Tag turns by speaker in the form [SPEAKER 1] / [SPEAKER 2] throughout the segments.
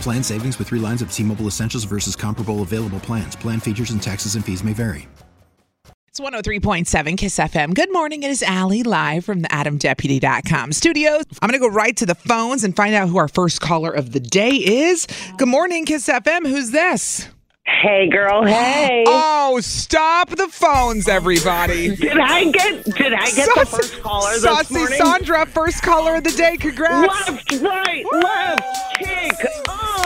[SPEAKER 1] Plan savings with three lines of T Mobile Essentials versus comparable available plans. Plan features and taxes and fees may vary.
[SPEAKER 2] It's 103.7 Kiss FM. Good morning. It is Allie live from the AdamDeputy.com studios. I'm going to go right to the phones and find out who our first caller of the day is. Good morning, Kiss FM. Who's this?
[SPEAKER 3] Hey, girl. Hey.
[SPEAKER 2] Oh, stop the phones, everybody.
[SPEAKER 3] Did I get? Did I get the first caller this
[SPEAKER 2] Saucy
[SPEAKER 3] morning?
[SPEAKER 2] Sandra, first caller of the day. Congrats.
[SPEAKER 3] Left, right, left, kick.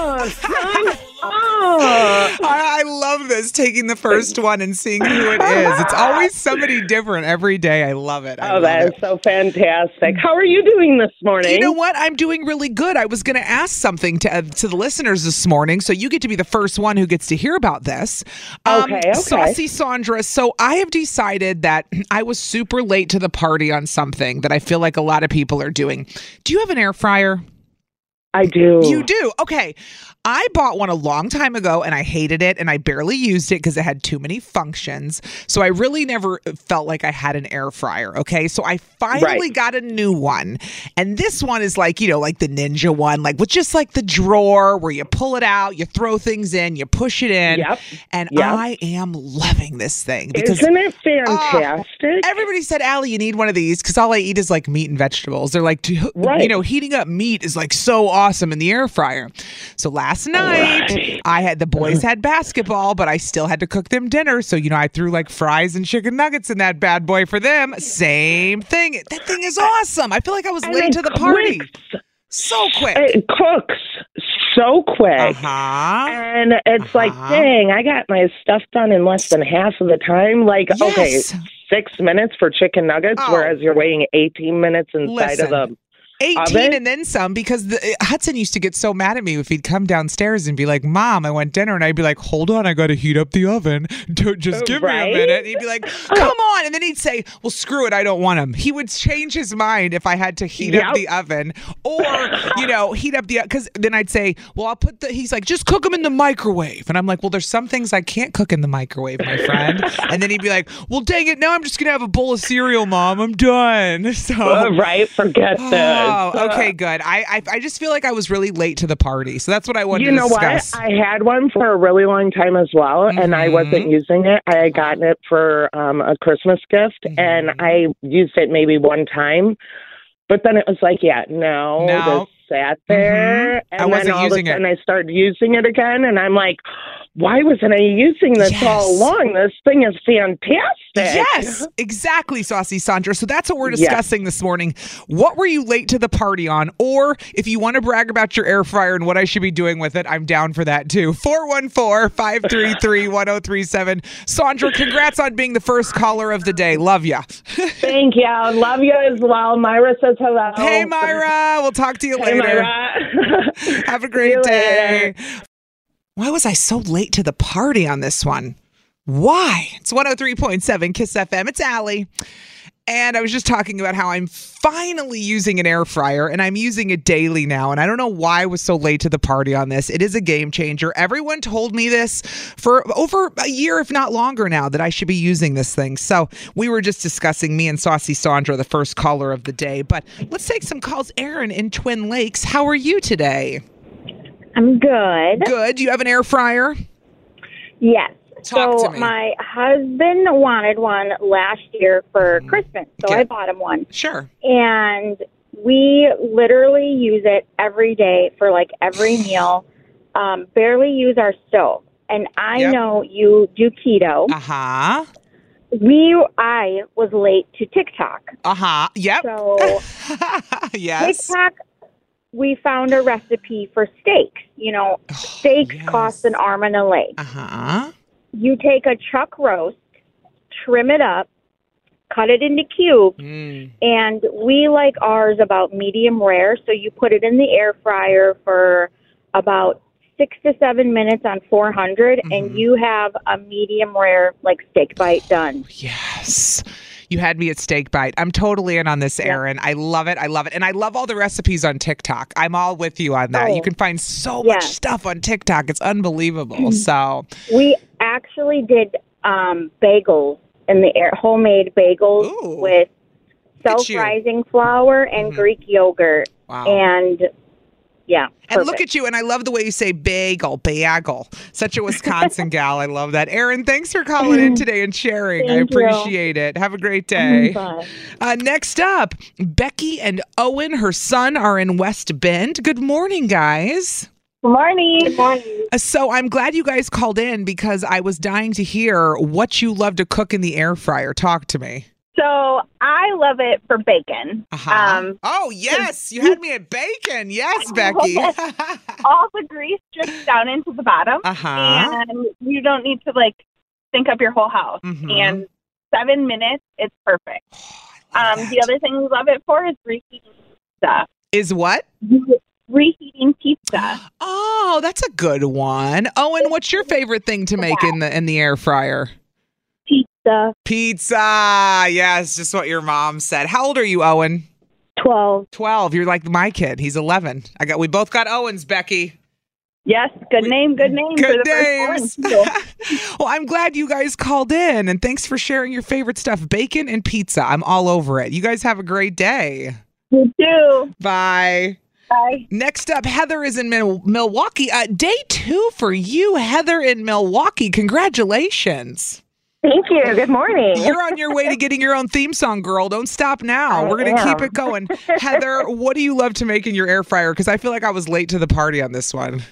[SPEAKER 3] Oh, son. Oh.
[SPEAKER 2] I, I love this, taking the first one and seeing who it is. It's always somebody different every day. I love it. I
[SPEAKER 3] Oh,
[SPEAKER 2] love
[SPEAKER 3] that
[SPEAKER 2] it.
[SPEAKER 3] is so fantastic. How are you doing this morning?
[SPEAKER 2] You know what? I'm doing really good. I was going to ask something to uh, to the listeners this morning, so you get to be the first one who gets to hear about this. Um,
[SPEAKER 3] Okay, okay.
[SPEAKER 2] Saucy Sandra. So I have decided that I was super late to the party on something that I feel like a lot of people are doing. Do you have an air fryer?
[SPEAKER 3] I do.
[SPEAKER 2] You do. Okay. I bought one a long time ago and I hated it and I barely used it because it had too many functions. So I really never felt like I had an air fryer. Okay. So I finally
[SPEAKER 3] Right.
[SPEAKER 2] got a new one. And this one is like, you know, like the Ninja one, like with just like the drawer where you pull it out, you throw things in, you push it in.
[SPEAKER 3] Yep.
[SPEAKER 2] And
[SPEAKER 3] Yep.
[SPEAKER 2] I am loving this thing because
[SPEAKER 3] Isn't it
[SPEAKER 2] Ah,
[SPEAKER 3] fantastic?
[SPEAKER 2] Everybody said, Allie, you need one of these because all I eat is like meat and vegetables. They're like, you know, heating up meat is like so awesome in the air fryer. So last night,
[SPEAKER 3] Right.
[SPEAKER 2] I had the boys had basketball, but I still had to cook them dinner. So, you know, I threw like fries and chicken nuggets in that bad boy for them. Same thing. That thing is awesome. I feel like I was
[SPEAKER 3] And
[SPEAKER 2] late to the party. So quick.
[SPEAKER 3] It cooks so quick.
[SPEAKER 2] Uh huh.
[SPEAKER 3] And it's like,
[SPEAKER 2] Uh-huh.
[SPEAKER 3] dang, I got my stuff done in less than half of the time. Like, okay, six minutes for chicken nuggets,
[SPEAKER 2] Oh.
[SPEAKER 3] whereas you're waiting 18 minutes inside
[SPEAKER 2] Listen.
[SPEAKER 3] of the
[SPEAKER 2] 18 and then some because the, uh, Hudson used to get so mad at me if he'd come downstairs and be like, Mom, I want dinner. And I'd be like, Hold on, I got to heat up the oven. Don't just give
[SPEAKER 3] Right?
[SPEAKER 2] me a minute. And he'd be like, Come on. And then he'd say, Well, screw it. I don't want him. He would change his mind if I had to heat up the oven or, you know, heat up the, because then I'd say, Well, I'll put the, he's like, Just cook them in the microwave. And I'm like, Well, there's some things I can't cook in the microwave, my friend. and then he'd be like, Well, dang it. Now I'm just going to have a bowl of cereal, Mom. I'm done. So.
[SPEAKER 3] Uh, right, forget
[SPEAKER 2] Oh, okay, good. I, I I just feel like I was really late to the party, so that's what I wanted.
[SPEAKER 3] You
[SPEAKER 2] to
[SPEAKER 3] know
[SPEAKER 2] discuss.
[SPEAKER 3] what? I had one for a really long time as well, and I wasn't using it. I had gotten it for um, a Christmas gift, and
[SPEAKER 2] Mhm.
[SPEAKER 3] I used it maybe one time. But then it was like, yeah, no,
[SPEAKER 2] No.
[SPEAKER 3] this sat there,
[SPEAKER 2] Mhm.
[SPEAKER 3] and
[SPEAKER 2] I wasn't
[SPEAKER 3] then all
[SPEAKER 2] using
[SPEAKER 3] of
[SPEAKER 2] it.
[SPEAKER 3] a sudden I started using it again, and I'm like, why wasn't I using this all along? This thing is fantastic.
[SPEAKER 2] Yes, exactly, Saucy Sandra. So that's what we're
[SPEAKER 3] Yes.
[SPEAKER 2] discussing this morning. What were you late to the party on? Or if you want to brag about your air fryer and what I should be doing with it, I'm down for that too. 414 533 1037. Sandra, congrats on being the first caller of the day. Love ya.
[SPEAKER 3] Thank you. Love you as well. Myra says hello.
[SPEAKER 2] Hey, Myra. We'll talk to you.
[SPEAKER 3] Hey,
[SPEAKER 2] later.
[SPEAKER 3] Myra.
[SPEAKER 2] Have a great day.
[SPEAKER 3] later.
[SPEAKER 2] Why was I so late to the party on this one? Why? It's 103.7 Kiss FM. It's Allie. And I was just talking about how I'm finally using an air fryer and I'm using it daily now. And I don't know why I was so late to the party on this. It is a game changer. Everyone told me this for over a year, if not longer now, that I should be using this thing. So we were just discussing me and Saucy Sandra, the first caller of the day. But let's take some calls. Aaron in Twin Lakes, how are you today?
[SPEAKER 4] I'm good.
[SPEAKER 2] Good. Do you have an air fryer?
[SPEAKER 4] Yes.
[SPEAKER 2] Talk
[SPEAKER 4] so my husband wanted one last year for Christmas, so
[SPEAKER 2] Okay.
[SPEAKER 4] I bought him one.
[SPEAKER 2] Sure.
[SPEAKER 4] And
[SPEAKER 5] We literally use it every day for like every meal. Um, barely use our stove. And I
[SPEAKER 2] Yep.
[SPEAKER 5] know you do keto.
[SPEAKER 2] Uh huh.
[SPEAKER 5] We I was late to TikTok.
[SPEAKER 2] Uh huh. Yep.
[SPEAKER 5] So
[SPEAKER 2] yes.
[SPEAKER 5] TikTok we found a recipe for steaks. You know, steaks
[SPEAKER 2] yes.
[SPEAKER 5] cost an arm and a leg.
[SPEAKER 2] Uh huh.
[SPEAKER 5] You take a chuck roast, trim it up, cut it into cubes,
[SPEAKER 2] Mm.
[SPEAKER 5] and we like ours about medium rare. So you put it in the air fryer for about six to seven minutes on 400,
[SPEAKER 2] Mm-hmm.
[SPEAKER 5] and you have a medium rare like steak bite done.
[SPEAKER 2] Yes. You had me at steak bite. I'm totally in on this, Erin. I love it. I love it. And I love all the recipes on TikTok. I'm all with you on that.
[SPEAKER 5] Oh.
[SPEAKER 2] You can find so
[SPEAKER 5] Yeah.
[SPEAKER 2] much stuff on TikTok. It's unbelievable. So,
[SPEAKER 5] We actually did um, bagels in the air, homemade bagels
[SPEAKER 2] Ooh.
[SPEAKER 5] with
[SPEAKER 2] Look at you.
[SPEAKER 5] self-rising flour and
[SPEAKER 2] Mhm.
[SPEAKER 5] Greek yogurt,
[SPEAKER 2] wow.
[SPEAKER 5] and yeah,
[SPEAKER 2] And look at you. And I love the way you say bagel, bagel. Such a Wisconsin gal. I love that. Erin, thanks for calling in today and sharing. I
[SPEAKER 5] Thank you.
[SPEAKER 2] appreciate it. Have a great day.
[SPEAKER 5] Bye.
[SPEAKER 2] Uh, next up, Becky and Owen, her son, are in West Bend. Good morning, guys.
[SPEAKER 5] Good morning. Good morning.
[SPEAKER 2] Uh, So I'm glad you guys called in because I was dying to hear what you love to cook in the air fryer. Talk to me.
[SPEAKER 6] So I love it for bacon.
[SPEAKER 2] Uh-huh.
[SPEAKER 6] Um,
[SPEAKER 2] oh yes, you had me at bacon. Yes, Becky.
[SPEAKER 6] all the grease drips down into the bottom,
[SPEAKER 2] uh huh.
[SPEAKER 6] and you don't need to like think up your whole house.
[SPEAKER 2] Mhm.
[SPEAKER 6] And seven minutes, it's perfect. Um, the other thing we love it for is reheating pizza.
[SPEAKER 2] is what?
[SPEAKER 6] Reheating pizza.
[SPEAKER 2] Oh, that's a good one. Owen, what's your favorite thing to make in the in the air fryer?
[SPEAKER 5] Pizza.
[SPEAKER 2] Pizza. Yes, just what your mom said. How old are you, Owen?
[SPEAKER 5] 12.
[SPEAKER 2] 12. You're like my kid. He's 11. I got we both got Owens, Becky.
[SPEAKER 6] Yes, good name, good name
[SPEAKER 2] Good names. well, I'm glad you guys called in and thanks for sharing your favorite stuff bacon and pizza. I'm all over it. You guys have a great day.
[SPEAKER 6] you too.
[SPEAKER 2] Bye.
[SPEAKER 6] Bye.
[SPEAKER 2] Next up, Heather is in Mil- Milwaukee. Uh, day two for you, Heather in Milwaukee. Congratulations.
[SPEAKER 5] Thank you. Good morning.
[SPEAKER 2] You're on your way to getting your own theme song, girl. Don't stop now.
[SPEAKER 5] I
[SPEAKER 2] We're going to keep it going. Heather, what do you love to make in your air fryer? Because I feel like I was late to the party on this one.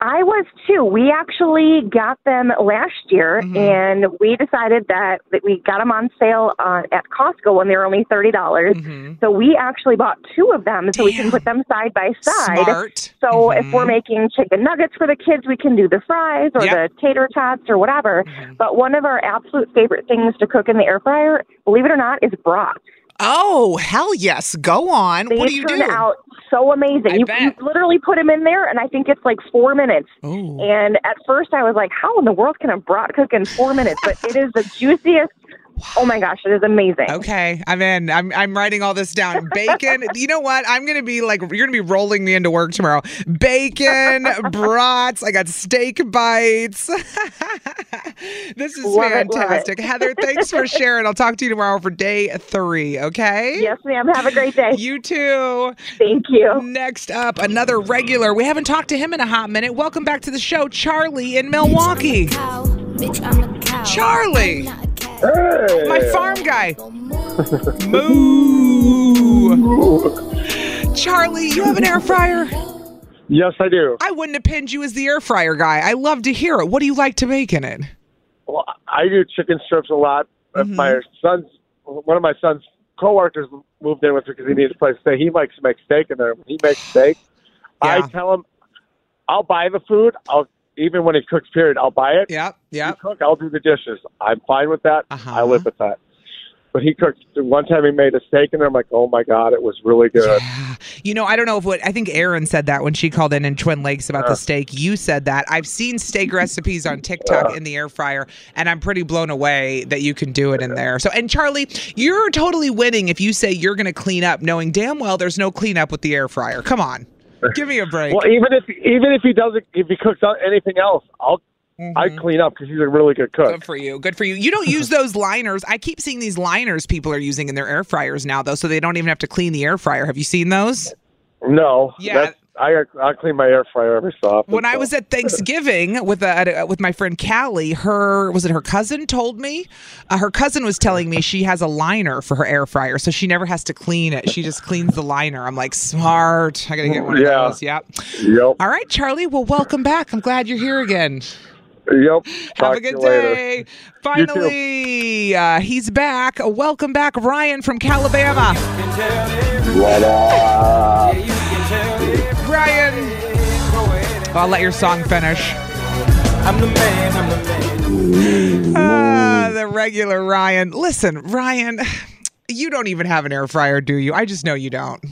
[SPEAKER 3] I was too. We actually got them last year,
[SPEAKER 2] Mhm.
[SPEAKER 3] and we decided that, that we got them on sale uh, at Costco when they were only thirty dollars.
[SPEAKER 2] Mhm.
[SPEAKER 3] So we actually bought two of them, so we can put them side by side.
[SPEAKER 2] Smart.
[SPEAKER 3] So if we're
[SPEAKER 2] Mhm.
[SPEAKER 3] making chicken nuggets for the kids, we can do the fries or
[SPEAKER 2] Yep.
[SPEAKER 3] the tater tots or whatever.
[SPEAKER 2] Mhm.
[SPEAKER 3] But one of our absolute favorite things to cook in the air fryer, believe it or not, is brats.
[SPEAKER 2] Oh, hell yes. Go on.
[SPEAKER 3] They
[SPEAKER 2] what do you
[SPEAKER 3] turn
[SPEAKER 2] do?
[SPEAKER 3] out so amazing. You, you literally put them in there, and I think it's like four minutes.
[SPEAKER 2] Oh.
[SPEAKER 3] And at first, I was like, "How in the world can a brat cook in four minutes?" But it is the juiciest. Oh my gosh, it is amazing.
[SPEAKER 2] Okay, I'm in. I'm I'm writing all this down. Bacon. you know what? I'm gonna be like you're gonna be rolling me into work tomorrow. Bacon, brats. I got steak bites. this is
[SPEAKER 3] Love it, it.
[SPEAKER 2] fantastic. Heather, thanks for sharing. I'll talk to you tomorrow for day three. Okay.
[SPEAKER 3] Yes, ma'am. Have a great day.
[SPEAKER 2] You too.
[SPEAKER 3] Thank you.
[SPEAKER 2] Next up, another regular. We haven't talked to him in a hot minute. Welcome back to the show, Charlie in Milwaukee. Charlie, my farm guy. Moo. Charlie, you have an air fryer?
[SPEAKER 7] Yes, I do.
[SPEAKER 2] I wouldn't have pinned you as the air fryer guy. I love to hear it. What do you like to make in it?
[SPEAKER 7] Well, I do chicken strips a lot. Uh,
[SPEAKER 2] Mhm.
[SPEAKER 7] My son's one of my son's coworkers moved in with me because he needs a place to stay. He likes to make steak in there. When he makes steak, I tell him, "I'll buy the food. I'll even when he cooks. Period. I'll buy it.
[SPEAKER 2] Yep,
[SPEAKER 7] You
[SPEAKER 2] yep.
[SPEAKER 7] cook. I'll do the dishes. I'm fine with that.
[SPEAKER 2] Uh-huh.
[SPEAKER 7] I live with that." But he cooked one time. He made a steak and. I'm like, "Oh my god, it was really good."
[SPEAKER 2] Yeah. You know, I don't know if what I think Erin said that when she called in in Twin Lakes about the steak. You said that. I've seen steak recipes on TikTok in the air fryer, and I'm pretty blown away that you can do it in there. So, and Charlie, you're totally winning if you say you're going to clean up, knowing damn well there's no cleanup with the air fryer. Come on, give me a break.
[SPEAKER 7] Well, even if even if he doesn't, if he cooks anything else, I'll I clean up because he's a really good cook.
[SPEAKER 2] Mm-hmm. Good for you. Good for you. You don't use those liners. I keep seeing these liners people are using in their air fryers now, though, so they don't even have to clean the air fryer. Have you seen those?
[SPEAKER 7] No,
[SPEAKER 2] Yeah.
[SPEAKER 7] That's, I I clean my air fryer every so often.
[SPEAKER 2] When I was at Thanksgiving with a, with my friend Callie, her was it her cousin told me, uh, her cousin was telling me she has a liner for her air fryer, so she never has to clean it. She just cleans the liner. I'm like, smart. I gotta get one of those. Yep.
[SPEAKER 7] Yep.
[SPEAKER 2] All right, Charlie. Well, welcome back. I'm glad you're here again.
[SPEAKER 7] Yep.
[SPEAKER 2] Have
[SPEAKER 7] Talk
[SPEAKER 2] a
[SPEAKER 7] to you
[SPEAKER 2] good
[SPEAKER 7] later.
[SPEAKER 2] day.
[SPEAKER 7] You too.
[SPEAKER 2] Finally, uh, he's back. Welcome back, Ryan from Calabama.
[SPEAKER 8] What up?
[SPEAKER 2] Ryan. I'll let your song finish.
[SPEAKER 9] I'm the man, I'm the man.
[SPEAKER 2] Ah, the regular Ryan. Listen, Ryan, you don't even have an air fryer, do you? I just know you don't.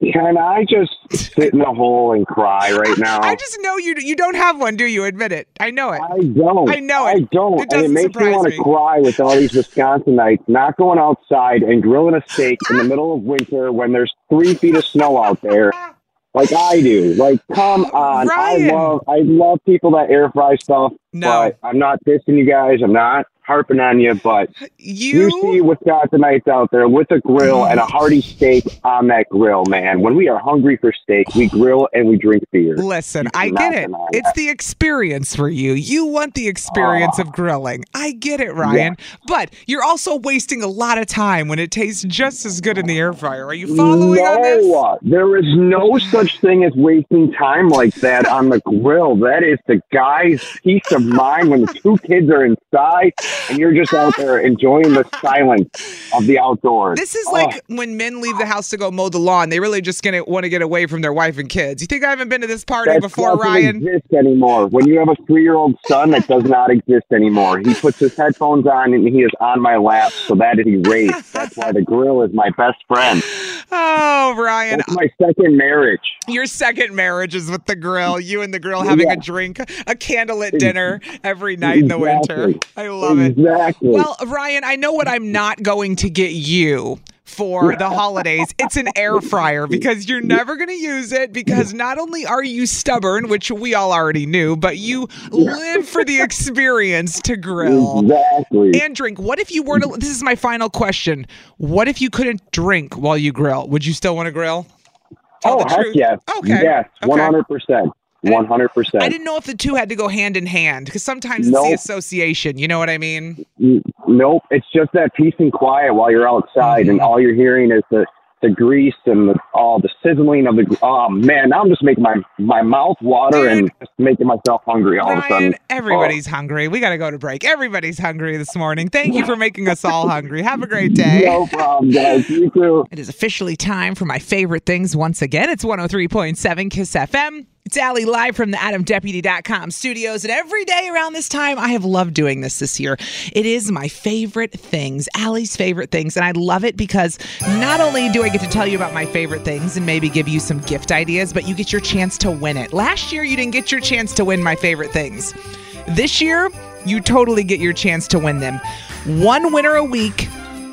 [SPEAKER 8] Can I just sit in a hole and cry right now?
[SPEAKER 2] I just know you. You don't have one, do you? Admit it. I know it.
[SPEAKER 8] I don't.
[SPEAKER 2] I know it.
[SPEAKER 8] I don't.
[SPEAKER 2] It
[SPEAKER 8] and it makes me want to cry with all these Wisconsinites not going outside and grilling a steak in the middle of winter when there's three feet of snow out there, like I do. Like, come on.
[SPEAKER 2] Ryan.
[SPEAKER 8] I love. I love people that air fry stuff.
[SPEAKER 2] No.
[SPEAKER 8] But I'm not dissing you guys. I'm not harping on you, but
[SPEAKER 2] You.
[SPEAKER 8] you see Wisconsinites out there with a grill and a hearty steak on that grill, man. When we are hungry for steak, we grill and we drink beer.
[SPEAKER 2] Listen, I get it. It's
[SPEAKER 8] that.
[SPEAKER 2] the experience for you. You want the experience ah. of grilling. I get it, Ryan. But you're also wasting a lot of time when it tastes just as good in the air fryer. Are you following on this?
[SPEAKER 8] No, there is no such thing as wasting time like that on the grill. That is the guy's peace of mind when the two kids are inside and you're just out there enjoying the silence of the outdoors.
[SPEAKER 2] This is
[SPEAKER 8] Oh,
[SPEAKER 2] like when men leave the house to go mow the lawn. They really just gonna want to get away from their wife and kids. You think I haven't been to this party
[SPEAKER 8] that
[SPEAKER 2] before,
[SPEAKER 8] doesn't
[SPEAKER 2] Ryan?
[SPEAKER 8] exist anymore. When you have a three-year-old son, that does not exist anymore. He puts his headphones on and he is on my lap, so that is erased. That's why the grill is my best friend.
[SPEAKER 2] Oh, Ryan,
[SPEAKER 8] That's my second marriage.
[SPEAKER 2] your second marriage is with the grill. You and the grill having
[SPEAKER 8] Yeah.
[SPEAKER 2] a drink, a candlelit dinner every night in the winter. I love it.
[SPEAKER 8] Exactly.
[SPEAKER 2] Well, Ryan, I know what I'm not going to get you for the holidays. It's an air fryer because you're never going to use it because not only are you stubborn, which we all already knew, but you live for the experience to grill.
[SPEAKER 8] Exactly.
[SPEAKER 2] And drink. What if you were to? This is my final question. What if you couldn't drink while you grill? Would you still want to grill? Tell
[SPEAKER 8] oh,
[SPEAKER 2] the
[SPEAKER 8] heck yes.
[SPEAKER 2] Okay.
[SPEAKER 8] Yes,
[SPEAKER 2] Okay.
[SPEAKER 8] 100%. 100%.
[SPEAKER 2] I didn't know if the two had to go hand in hand because sometimes it's the association. You know what I mean?
[SPEAKER 8] Nope. It's just that peace and quiet while you're outside,
[SPEAKER 2] Mm-hmm.
[SPEAKER 8] and all you're hearing is the, the grease and the, all the sizzling of the. Oh, man. Now I'm just making my, my mouth water and just making myself hungry all of a sudden.
[SPEAKER 2] everybody's hungry. We got to go to break. Everybody's hungry this morning. Thank you for making us all hungry. Have a great day.
[SPEAKER 8] No problem, guys. You too.
[SPEAKER 2] It is officially time for my favorite things once again. It's 103.7 Kiss FM. It's Allie live from the AdamDeputy.com studios. And every day around this time, I have loved doing this this year. It is my favorite things, Allie's favorite things. And I love it because not only do I get to tell you about my favorite things and maybe give you some gift ideas, but you get your chance to win it. Last year, you didn't get your chance to win my favorite things. This year, you totally get your chance to win them. One winner a week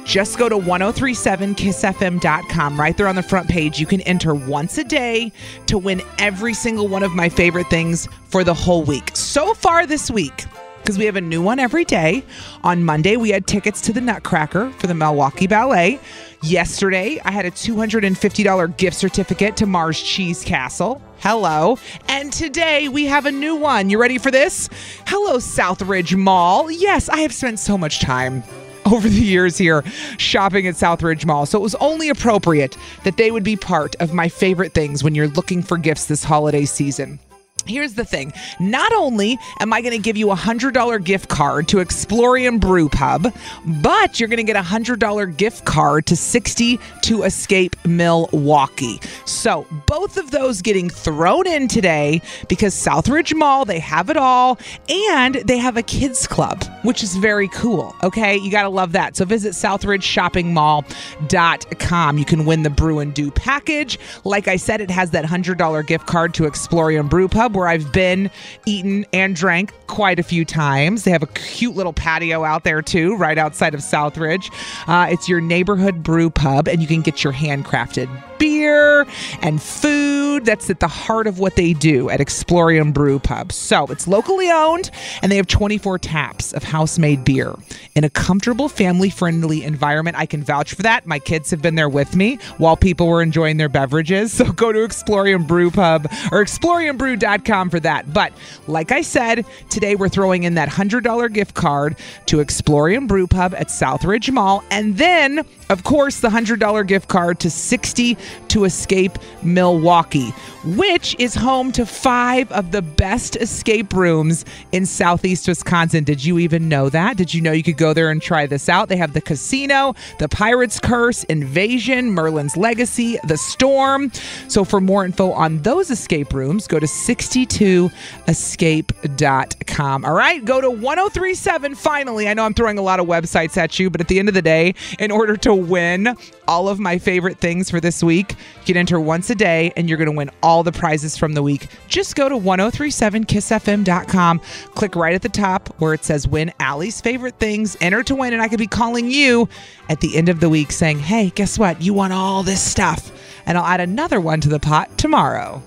[SPEAKER 2] just go to 1037kissfm.com. Right there on the front page, you can enter once a day to win every single one of my favorite things for the whole week. So far this week, because we have a new one every day. On Monday, we had tickets to the Nutcracker for the Milwaukee Ballet. Yesterday, I had a $250 gift certificate to Mars Cheese Castle. Hello. And today we have a new one. You ready for this? Hello, Southridge Mall. Yes, I have spent so much time over the years here shopping at Southridge Mall. So it was only appropriate that they would be part of my favorite things when you're looking for gifts this holiday season. Here's the thing. Not only am I going to give you a $100 gift card to Explorium Brew Pub, but you're going to get a $100 gift card to 60 to Escape Milwaukee. So, both of those getting thrown in today because Southridge Mall, they have it all, and they have a kids club, which is very cool. Okay, you got to love that. So, visit southridgeshoppingmall.com. You can win the Brew and Do package. Like I said, it has that $100 gift card to Explorium Brew Pub Where I've been, eaten, and drank quite a few times. They have a cute little patio out there too, right outside of Southridge. Uh, it's your neighborhood brew pub, and you can get your handcrafted beer and food. That's at the heart of what they do at Explorium Brew Pub. So it's locally owned, and they have 24 taps of house made beer in a comfortable, family friendly environment. I can vouch for that. My kids have been there with me while people were enjoying their beverages. So go to Explorium Brew Pub or exploriumbrew.com for that. But like I said, today we're throwing in that $100 gift card to Explorium Brew Pub at Southridge Mall. And then, of course, the $100 gift card to 60 to Escape Milwaukee, which is home to five of the best escape rooms in Southeast Wisconsin. Did you even know that? Did you know you could go there and try this out? They have the casino, the Pirate's Curse, Invasion, Merlin's Legacy, the Storm. So for more info on those escape rooms, go to 60toescape.com. All right, go to 1037 finally. I know I'm throwing a lot of websites at you, but at the end of the day, in order to win all of my favorite things for this week, you can enter once a day and you're going to win all the prizes from the week. Just go to 1037kissfm.com, click right at the top where it says win Allie's favorite things, enter to win, and I could be calling you at the end of the week saying, hey, guess what? You won all this stuff. And I'll add another one to the pot tomorrow.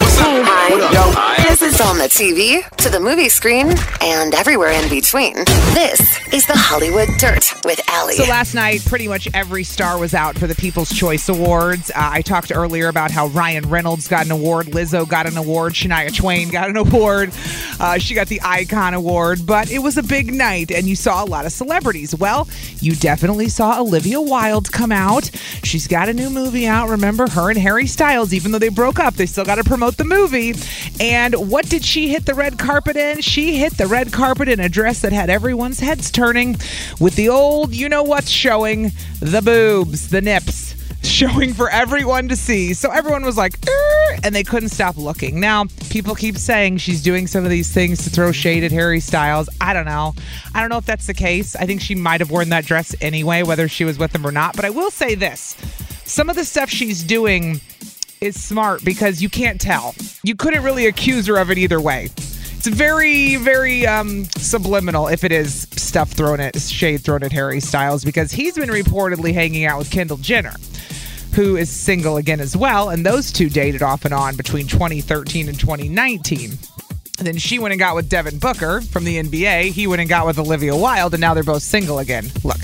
[SPEAKER 10] Hi. This is on the TV, to the movie screen, and everywhere in between. This is the Hollywood Dirt with Allie.
[SPEAKER 2] So last night, pretty much every star was out for the People's Choice Awards. Uh, I talked earlier about how Ryan Reynolds got an award, Lizzo got an award, Shania Twain got an award. Uh, she got the Icon Award, but it was a big night, and you saw a lot of celebrities. Well, you definitely saw Olivia Wilde come out. She's got a new movie out. Remember, her and Harry Styles, even though they broke up, they still got to promote the movie. And what did she hit the red carpet in? She hit the red carpet in a dress that had everyone's heads turning with the old, you know what's showing, the boobs, the nips showing for everyone to see. So everyone was like, and they couldn't stop looking. Now, people keep saying she's doing some of these things to throw shade at Harry Styles. I don't know. I don't know if that's the case. I think she might have worn that dress anyway, whether she was with him or not. But I will say this some of the stuff she's doing is smart because you can't tell. You couldn't really accuse her of it either way. It's very, very um, subliminal if it is stuff thrown at shade thrown at Harry Styles because he's been reportedly hanging out with Kendall Jenner, who is single again as well, and those two dated off and on between 2013 and 2019. Then she went and got with Devin Booker from the NBA. He went and got with Olivia Wilde, and now they're both single again. Look,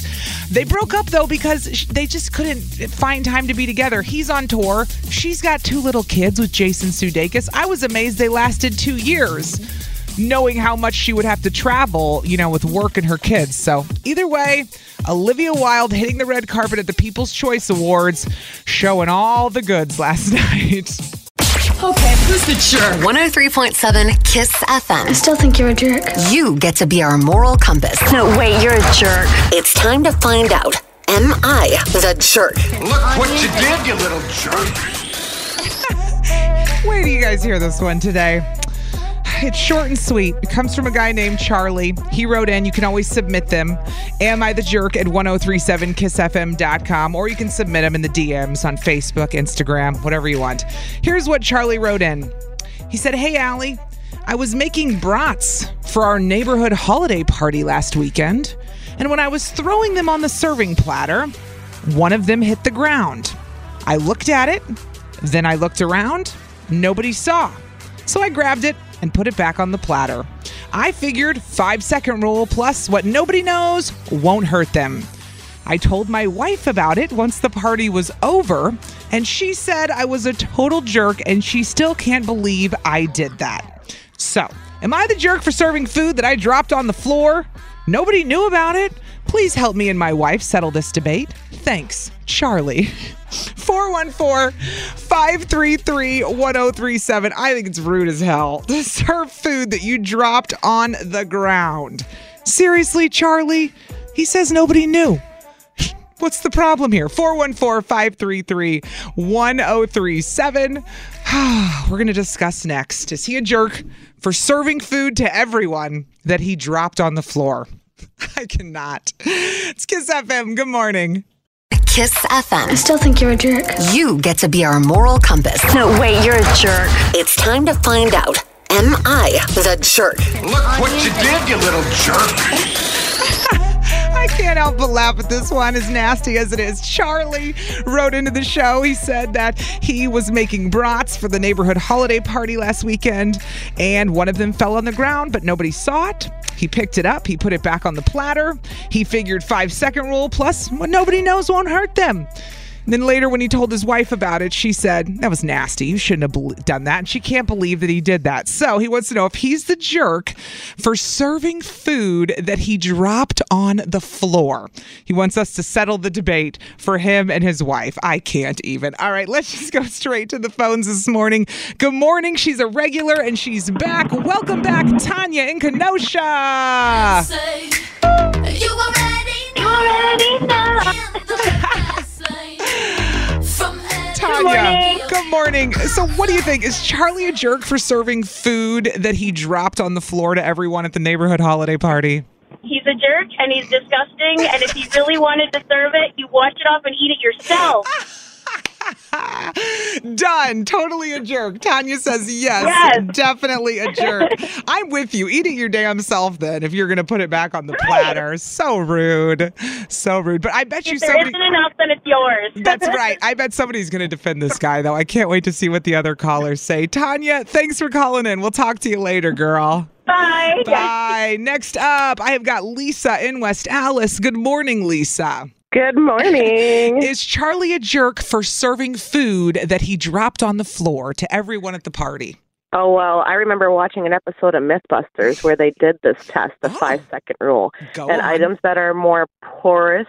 [SPEAKER 2] they broke up though because they just couldn't find time to be together. He's on tour. She's got two little kids with Jason Sudeikis. I was amazed they lasted two years, knowing how much she would have to travel, you know, with work and her kids. So either way, Olivia Wilde hitting the red carpet at the People's Choice Awards, showing all the goods last night.
[SPEAKER 10] Okay, who's the jerk? 103.7 Kiss FM. I
[SPEAKER 11] still think you're a jerk.
[SPEAKER 10] You get to be our moral compass.
[SPEAKER 11] No, wait, you're a jerk.
[SPEAKER 10] It's time to find out Am I the jerk?
[SPEAKER 12] Look what you did, you little jerk.
[SPEAKER 2] Where do you guys hear this one today? It's short and sweet. It comes from a guy named Charlie. He wrote in. You can always submit them. Am I the jerk at 1037kissfm.com or you can submit them in the DMs on Facebook, Instagram, whatever you want. Here's what Charlie wrote in. He said, Hey, Allie, I was making brats for our neighborhood holiday party last weekend. And when I was throwing them on the serving platter, one of them hit the ground. I looked at it, then I looked around, nobody saw. So I grabbed it and put it back on the platter. I figured five second rule plus what nobody knows won't hurt them. I told my wife about it once the party was over, and she said I was a total jerk and she still can't believe I did that. So, am I the jerk for serving food that I dropped on the floor? Nobody knew about it? Please help me and my wife settle this debate. Thanks, Charlie. 414 533 1037. I think it's rude as hell to serve food that you dropped on the ground. Seriously, Charlie? He says nobody knew. What's the problem here? 414 533 1037. We're going to discuss next. Is he a jerk for serving food to everyone that he dropped on the floor? I cannot. It's Kiss FM. Good morning.
[SPEAKER 10] Kiss FM.
[SPEAKER 11] I still think you're a jerk.
[SPEAKER 10] You get to be our moral compass.
[SPEAKER 11] No, wait, you're a jerk.
[SPEAKER 10] It's time to find out Am I the jerk?
[SPEAKER 12] Look what you did, you little jerk.
[SPEAKER 2] I can't help but laugh at this one, as nasty as it is. Charlie wrote into the show. He said that he was making brats for the neighborhood holiday party last weekend, and one of them fell on the ground, but nobody saw it. He picked it up, he put it back on the platter. He figured five second rule plus what nobody knows won't hurt them. And then later, when he told his wife about it, she said, That was nasty. You shouldn't have done that. And she can't believe that he did that. So he wants to know if he's the jerk for serving food that he dropped on the floor. He wants us to settle the debate for him and his wife. I can't even. All right, let's just go straight to the phones this morning. Good morning. She's a regular and she's back. Welcome back, Tanya in Kenosha. Tanya, good morning. So, what do you think? Is Charlie a jerk for serving food that he dropped on the floor to everyone at the neighborhood holiday party?
[SPEAKER 13] He's a jerk and he's disgusting. And if you really wanted to serve it, you wash it off and eat it yourself.
[SPEAKER 2] Done. Totally a jerk. Tanya says yes,
[SPEAKER 13] Yes.
[SPEAKER 2] definitely a jerk. I'm with you. Eat it your damn self then if you're going to put it back on the platter. So rude. So rude. But I bet you
[SPEAKER 13] If there
[SPEAKER 2] somebody.
[SPEAKER 13] isn't enough, then it's yours.
[SPEAKER 2] That's right. I bet somebody's going to defend this guy, though. I can't wait to see what the other callers say. Tanya, thanks for calling in. We'll talk to you later, girl.
[SPEAKER 13] Bye.
[SPEAKER 2] Bye. Next up, I have got Lisa in West Allis. Good morning, Lisa.
[SPEAKER 3] Good morning.
[SPEAKER 2] Is Charlie a jerk for serving food that he dropped on the floor to everyone at the party?
[SPEAKER 3] Oh well, I remember watching an episode of MythBusters where they did this test, the oh. five second rule,
[SPEAKER 2] Go
[SPEAKER 3] and
[SPEAKER 2] on.
[SPEAKER 3] items that are more porous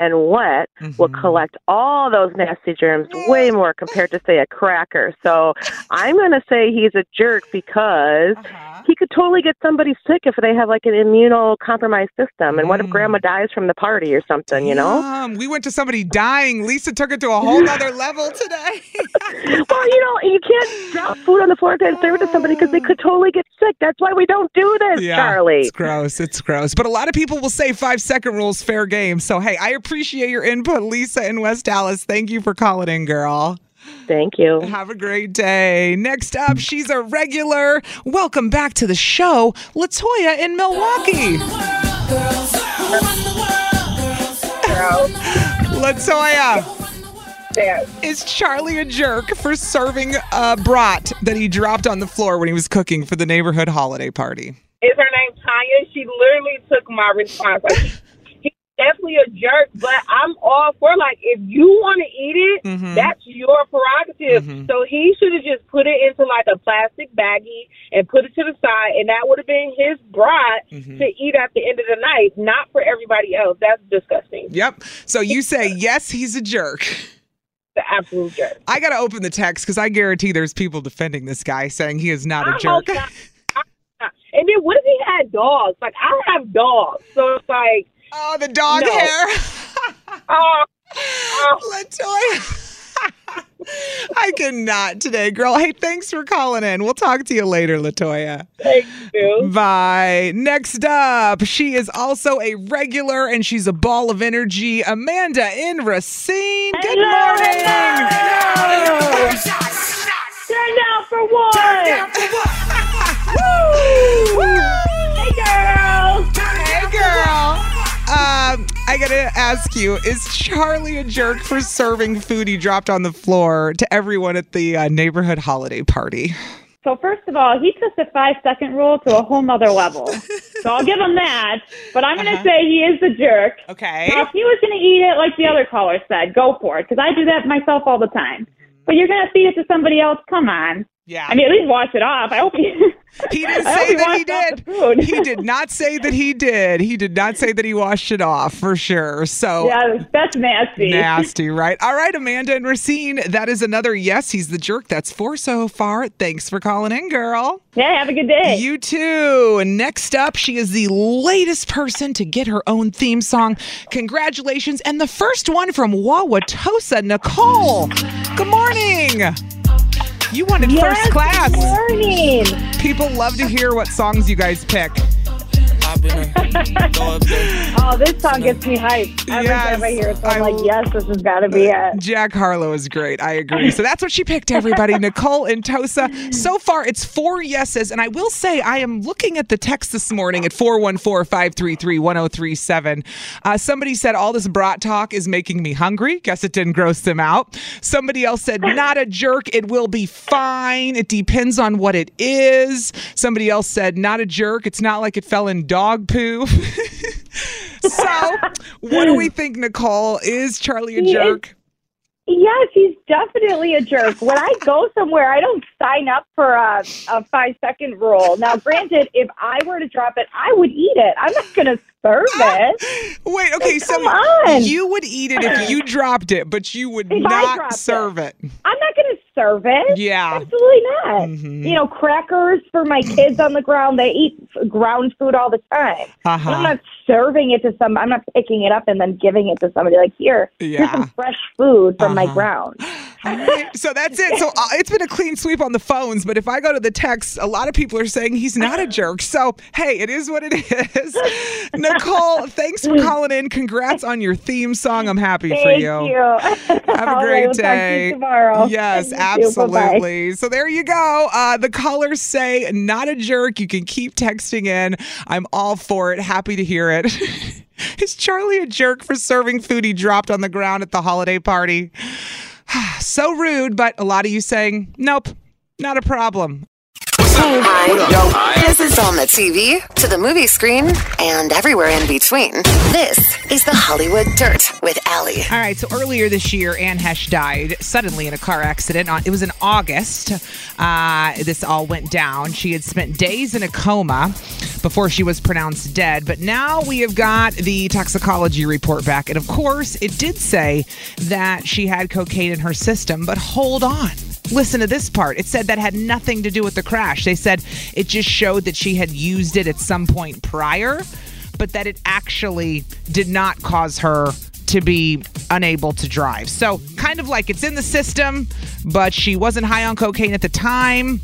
[SPEAKER 3] and wet will collect all those nasty germs way more compared to say a cracker. So I'm going to say he's a jerk because he could totally get somebody sick if they have like an immunocompromised system. And what if grandma dies from the party or something? You know.
[SPEAKER 2] Um, we went to somebody dying. Lisa took it to a whole other level today.
[SPEAKER 3] well, you know, you can't drop food on the floor and serve it to somebody because they could totally get sick. That's why we don't do this,
[SPEAKER 2] Yeah,
[SPEAKER 3] Charlie.
[SPEAKER 2] It's gross. It's gross. But a lot of people will say five second rules fair game. So hey, I appreciate your input, Lisa in West Allis. Thank you for calling in, girl.
[SPEAKER 3] Thank you.
[SPEAKER 2] Have a great day. Next up, she's a regular. Welcome back to the show, Latoya in Milwaukee. Latoya. Is Charlie a jerk for serving a brat that he dropped on the floor when he was cooking for the neighborhood holiday party?
[SPEAKER 14] Is her name Tanya? She literally took my response. Like, he- he's definitely a jerk, but I'm all for like if you want to eat it,
[SPEAKER 2] Mhm.
[SPEAKER 14] that's your prerogative.
[SPEAKER 2] Mhm.
[SPEAKER 14] So he should have just put it into like a plastic baggie and put it to the side, and that would have been his brat
[SPEAKER 2] Mhm.
[SPEAKER 14] to eat at the end of the night, not for everybody else. That's disgusting.
[SPEAKER 2] Yep. So you say yes, he's a jerk.
[SPEAKER 14] The absolute jerk.
[SPEAKER 2] I got to open the text because I guarantee there's people defending this guy saying he is not a jerk.
[SPEAKER 14] not. And then what if he had dogs? Like I have dogs, so it's like
[SPEAKER 2] oh, the dog
[SPEAKER 14] no.
[SPEAKER 2] hair.
[SPEAKER 14] oh,
[SPEAKER 2] Latoya. I cannot today, girl. Hey, thanks for calling in. We'll talk to you later, Latoya.
[SPEAKER 14] Thank you.
[SPEAKER 2] Bye. Next up, she is also a regular and she's a ball of energy. Amanda in Racine. Good morning.
[SPEAKER 13] Turn down for one.
[SPEAKER 2] Hey, Um, I gotta ask you: Is Charlie a jerk for serving food he dropped on the floor to everyone at the uh, neighborhood holiday party?
[SPEAKER 15] So first of all, he took the five second rule to a whole nother level. so I'll give him that. But I'm going to say he is the jerk.
[SPEAKER 2] Uh-huh. Okay.
[SPEAKER 15] Now, if he was going to eat it like the other caller said, go for it. Because I do that myself all the time. But you're going to feed it to somebody else. Come on.
[SPEAKER 2] Yeah.
[SPEAKER 15] I mean, at least wash it off. I hope he.
[SPEAKER 2] He didn't say
[SPEAKER 15] he
[SPEAKER 2] that he did. He did not say that he did. He did not say that he washed it off for sure. So
[SPEAKER 15] Yeah, that's nasty.
[SPEAKER 2] Nasty, right? All right, Amanda and Racine. That is another yes. He's the jerk. That's four so far. Thanks for calling in, girl.
[SPEAKER 15] Yeah, have a good day.
[SPEAKER 2] You too. And next up, she is the latest person to get her own theme song. Congratulations. And the first one from Wauwatosa, Nicole. Good morning. You wanted
[SPEAKER 13] Yes,
[SPEAKER 2] first class.
[SPEAKER 13] good morning.
[SPEAKER 2] People love to hear what songs you guys pick.
[SPEAKER 9] Hop in her. Throw up there.
[SPEAKER 15] Oh, this song gets me hyped every time I hear it. So I'm like, yes, this has got to be it.
[SPEAKER 2] Jack Harlow is great. I agree. So that's what she picked, everybody. Nicole and Tosa. So far, it's four yeses. And I will say, I am looking at the text this morning at 414 533 1037. Uh, Somebody said, All this brat talk is making me hungry. Guess it didn't gross them out. Somebody else said, Not a jerk. It will be fine. It depends on what it is. Somebody else said, Not a jerk. It's not like it fell in dog poo. so, what do we think, Nicole? Is Charlie a
[SPEAKER 15] He is-
[SPEAKER 2] jerk?
[SPEAKER 15] Yes, he's definitely a jerk. When I go somewhere, I don't sign up for a, a five second rule. Now, granted, if I were to drop it, I would eat it. I'm not going to serve it.
[SPEAKER 2] Wait, okay, so
[SPEAKER 15] on.
[SPEAKER 2] you would eat it if you dropped it, but you would
[SPEAKER 15] If
[SPEAKER 2] not serve it.
[SPEAKER 15] I'm not going to serve it.
[SPEAKER 2] Yeah.
[SPEAKER 15] Absolutely not.
[SPEAKER 2] Mhm.
[SPEAKER 15] You know, crackers for my kids on the ground. They eat ground food all the time.
[SPEAKER 2] Uh-huh.
[SPEAKER 15] I'm not serving it to some. I'm not picking it up and then giving it to somebody. Like here,
[SPEAKER 2] Yeah.
[SPEAKER 15] here's some fresh food from my
[SPEAKER 2] Uh-huh. So that's it. So uh, it's been a clean sweep on the phones, but if I go to the text, a lot of people are saying he's not a jerk. So hey, it is what it is. Nicole, thanks for calling in. Congrats on your theme song. I'm happy for you.
[SPEAKER 15] you.
[SPEAKER 2] Have a
[SPEAKER 15] right,
[SPEAKER 2] great
[SPEAKER 15] we'll talk to
[SPEAKER 2] day.
[SPEAKER 15] you tomorrow.
[SPEAKER 2] Yes,
[SPEAKER 15] You too. Bye-bye.
[SPEAKER 2] absolutely. So there you go. Uh, the callers say not a jerk. You can keep texting in. I'm all for it. Happy to hear it. Is Charlie a jerk for serving food he dropped on the ground at the holiday party? so rude, but a lot of you saying, nope, not a problem.
[SPEAKER 10] Hi. This is on the TV, to the movie screen, and everywhere in between. This is the Hollywood Dirt with Allie.
[SPEAKER 2] All right, so earlier this year, Anne Heche died suddenly in a car accident. It was in August. Uh, this all went down. She had spent days in a coma before she was pronounced dead, but now we have got the toxicology report back. And of course, it did say that she had cocaine in her system, but hold on. Listen to this part. It said that had nothing to do with the crash. They said it just showed that she had used it at some point prior, but that it actually did not cause her to be unable to drive. So, kind of like it's in the system, but she wasn't high on cocaine at the time.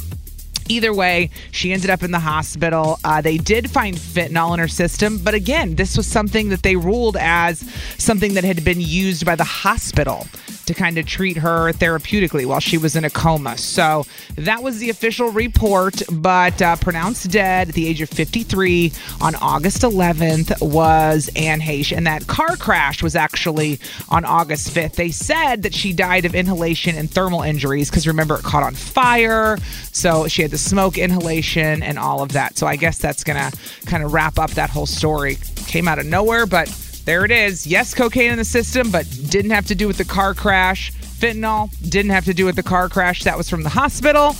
[SPEAKER 2] Either way, she ended up in the hospital. Uh, they did find fentanyl in her system, but again, this was something that they ruled as something that had been used by the hospital to kind of treat her therapeutically while she was in a coma. So that was the official report, but uh, pronounced dead at the age of 53 on August 11th was Anne Heche. And that car crash was actually on August 5th. They said that she died of inhalation and thermal injuries because remember, it caught on fire. So she had the smoke inhalation and all of that. So I guess that's going to kind of wrap up that whole story. Came out of nowhere, but there it is. Yes, cocaine in the system, but didn't have to do with the car crash. Fentanyl didn't have to do with the car crash. That was from the hospital.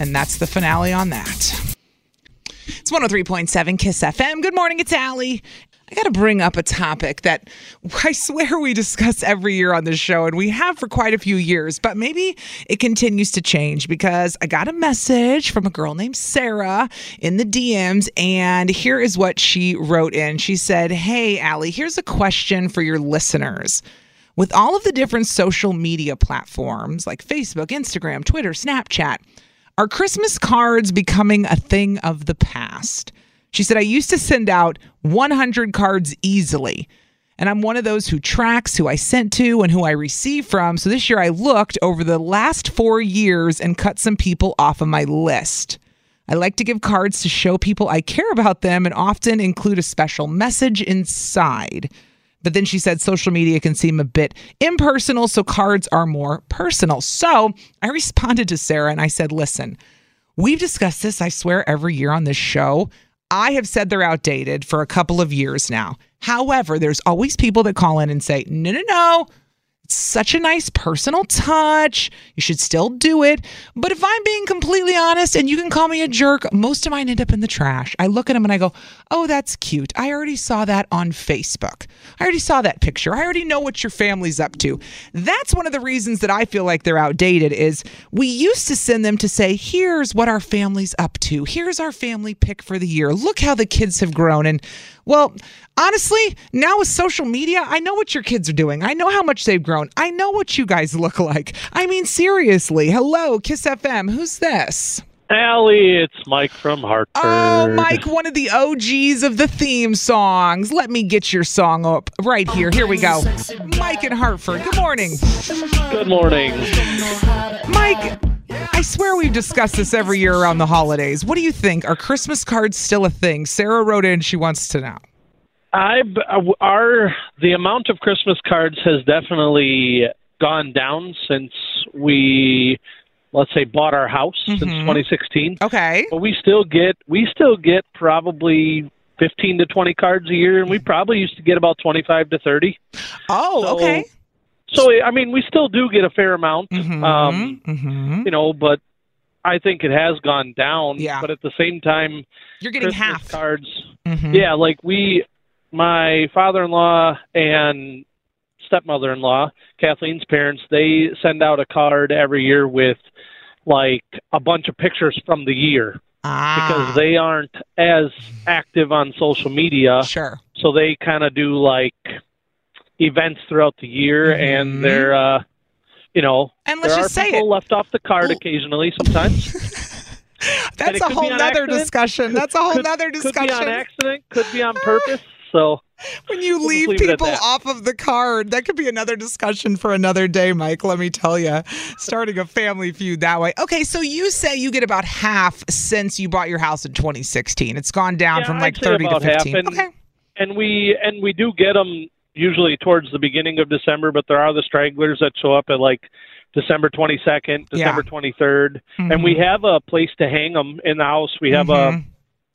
[SPEAKER 2] And that's the finale on that. It's 103.7 Kiss FM. Good morning, it's Allie. I got to bring up a topic that I swear we discuss every year on this show, and we have for quite a few years, but maybe it continues to change because I got a message from a girl named Sarah in the DMs, and here is what she wrote in. She said, Hey, Allie, here's a question for your listeners. With all of the different social media platforms like Facebook, Instagram, Twitter, Snapchat, are Christmas cards becoming a thing of the past? She said, I used to send out 100 cards easily. And I'm one of those who tracks who I sent to and who I receive from. So this year I looked over the last four years and cut some people off of my list. I like to give cards to show people I care about them and often include a special message inside. But then she said social media can seem a bit impersonal, so cards are more personal. So I responded to Sarah and I said, listen, we've discussed this, I swear, every year on this show. I have said they're outdated for a couple of years now. However, there's always people that call in and say, no, no, no. Such a nice personal touch. You should still do it. But if I'm being completely honest, and you can call me a jerk, most of mine end up in the trash. I look at them and I go, oh, that's cute. I already saw that on Facebook. I already saw that picture. I already know what your family's up to. That's one of the reasons that I feel like they're outdated is we used to send them to say, here's what our family's up to. Here's our family pick for the year. Look how the kids have grown. And well, honestly, now with social media, I know what your kids are doing. I know how much they've grown. I know what you guys look like. I mean, seriously. Hello, Kiss FM. Who's this?
[SPEAKER 16] Allie, it's Mike from oh, Hartford.
[SPEAKER 2] Oh, Mike, one of the OGs of the theme songs. Let me get your song up right here. Here we go. Mike in Hartford. Good morning.
[SPEAKER 16] Good morning.
[SPEAKER 2] Mike, I swear we've discussed this every year around the holidays. What do you think? Are Christmas cards still a thing? Sarah wrote in, she wants to know.
[SPEAKER 16] I our the amount of Christmas cards has definitely gone down since we let's say bought our house since mm-hmm. 2016.
[SPEAKER 2] Okay.
[SPEAKER 16] But we still get we still get probably 15 to 20 cards a year and we mm. probably used to get about 25 to 30.
[SPEAKER 2] Oh,
[SPEAKER 16] So-
[SPEAKER 2] okay.
[SPEAKER 16] So I mean, we still do get a fair amount.
[SPEAKER 2] Mm-hmm.
[SPEAKER 16] Um, you know, but I think it has gone down.
[SPEAKER 2] Yeah.
[SPEAKER 16] But at the same time,
[SPEAKER 2] You're getting
[SPEAKER 16] Christmas
[SPEAKER 2] half.
[SPEAKER 16] cards.
[SPEAKER 2] Mhm.
[SPEAKER 16] Yeah, like we, my father-in-law and stepmother-in-law, Kathleen's parents, they send out a card every year with like a bunch of pictures from the year
[SPEAKER 2] Ah.
[SPEAKER 16] because they aren't as active on social media.
[SPEAKER 2] Sure.
[SPEAKER 16] So they kind of do like events throughout the year, and they're, uh, you know,
[SPEAKER 2] Mm-hmm. And let's
[SPEAKER 16] there
[SPEAKER 2] just
[SPEAKER 16] are
[SPEAKER 2] say
[SPEAKER 16] people left off the card occasionally sometimes.
[SPEAKER 2] That's a whole nother
[SPEAKER 16] accident.
[SPEAKER 2] discussion. That's a whole
[SPEAKER 16] Could-
[SPEAKER 2] nother
[SPEAKER 16] Could be
[SPEAKER 2] discussion.
[SPEAKER 16] on accident. Could be on purpose. So
[SPEAKER 2] when you
[SPEAKER 16] we'll
[SPEAKER 2] leave
[SPEAKER 16] leave
[SPEAKER 2] people off of the card. That could be another discussion for another day, Mike. Let me tell you. Starting a family feud that way. Okay, so you say you get about half since you bought your house in 2016. It's gone down
[SPEAKER 16] Yeah,
[SPEAKER 2] from
[SPEAKER 16] I'd
[SPEAKER 2] like 30 to 15.
[SPEAKER 16] Half. And,
[SPEAKER 2] okay.
[SPEAKER 16] and we and we do get them usually towards the beginning of December, but there are the stragglers that show up at like December 22nd, December 23rd, and we
[SPEAKER 2] Mhm.
[SPEAKER 16] have a place to hang them in the house. We have
[SPEAKER 2] Mhm.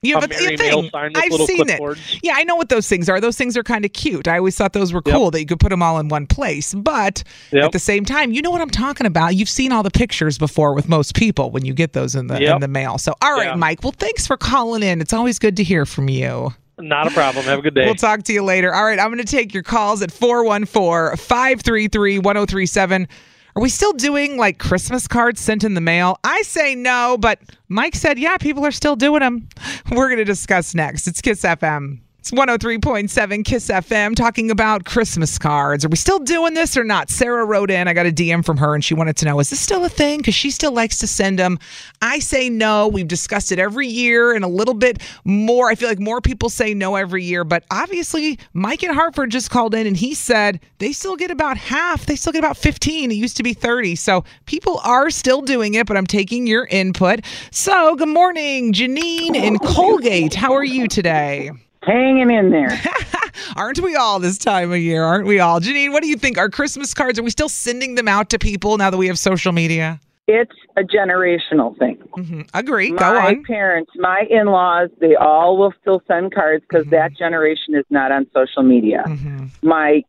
[SPEAKER 2] You have
[SPEAKER 16] a,
[SPEAKER 2] a,
[SPEAKER 16] a
[SPEAKER 2] thing.
[SPEAKER 16] Mail sign with
[SPEAKER 2] I've
[SPEAKER 16] little
[SPEAKER 2] seen
[SPEAKER 16] clipboards.
[SPEAKER 2] it. Yeah, I know what those things are. Those things are kind of cute. I always thought those were cool that you could put them all in one place. But
[SPEAKER 16] Yep.
[SPEAKER 2] at the same time, you know what I'm talking about. You've seen all the pictures before with most people when you get those in the in the mail. So, all right,
[SPEAKER 16] Yeah.
[SPEAKER 2] Mike. Well, thanks for calling in. It's always good to hear from you.
[SPEAKER 16] Not a problem. Have a good day.
[SPEAKER 2] We'll talk to you later. All right, I'm going to take your calls at 414 533 1037. Are we still doing like Christmas cards sent in the mail? I say no, but Mike said, yeah, people are still doing them. We're going to discuss next. It's Kiss FM. It's 103.7 Kiss FM talking about Christmas cards. Are we still doing this or not? Sarah wrote in. I got a DM from her and she wanted to know is this still a thing? Because she still likes to send them. I say no. We've discussed it every year and a little bit more. I feel like more people say no every year, but obviously, Mike in Hartford just called in and he said they still get about half. They still get about 15. It used to be 30. So people are still doing it, but I'm taking your input. So, good morning, Janine in Colgate. How are you today?
[SPEAKER 17] Hanging in there.
[SPEAKER 2] Aren't we all this time of year? Aren't we all? Janine, what do you think? Are Christmas cards, are we still sending them out to people now that we have social media?
[SPEAKER 17] It's a generational thing.
[SPEAKER 2] Mm-hmm. Agree.
[SPEAKER 17] My
[SPEAKER 2] Go on.
[SPEAKER 17] My parents, my in laws, they all will still send cards because
[SPEAKER 2] Mm-hmm.
[SPEAKER 17] that generation is not on social media.
[SPEAKER 2] Mm-hmm.
[SPEAKER 17] My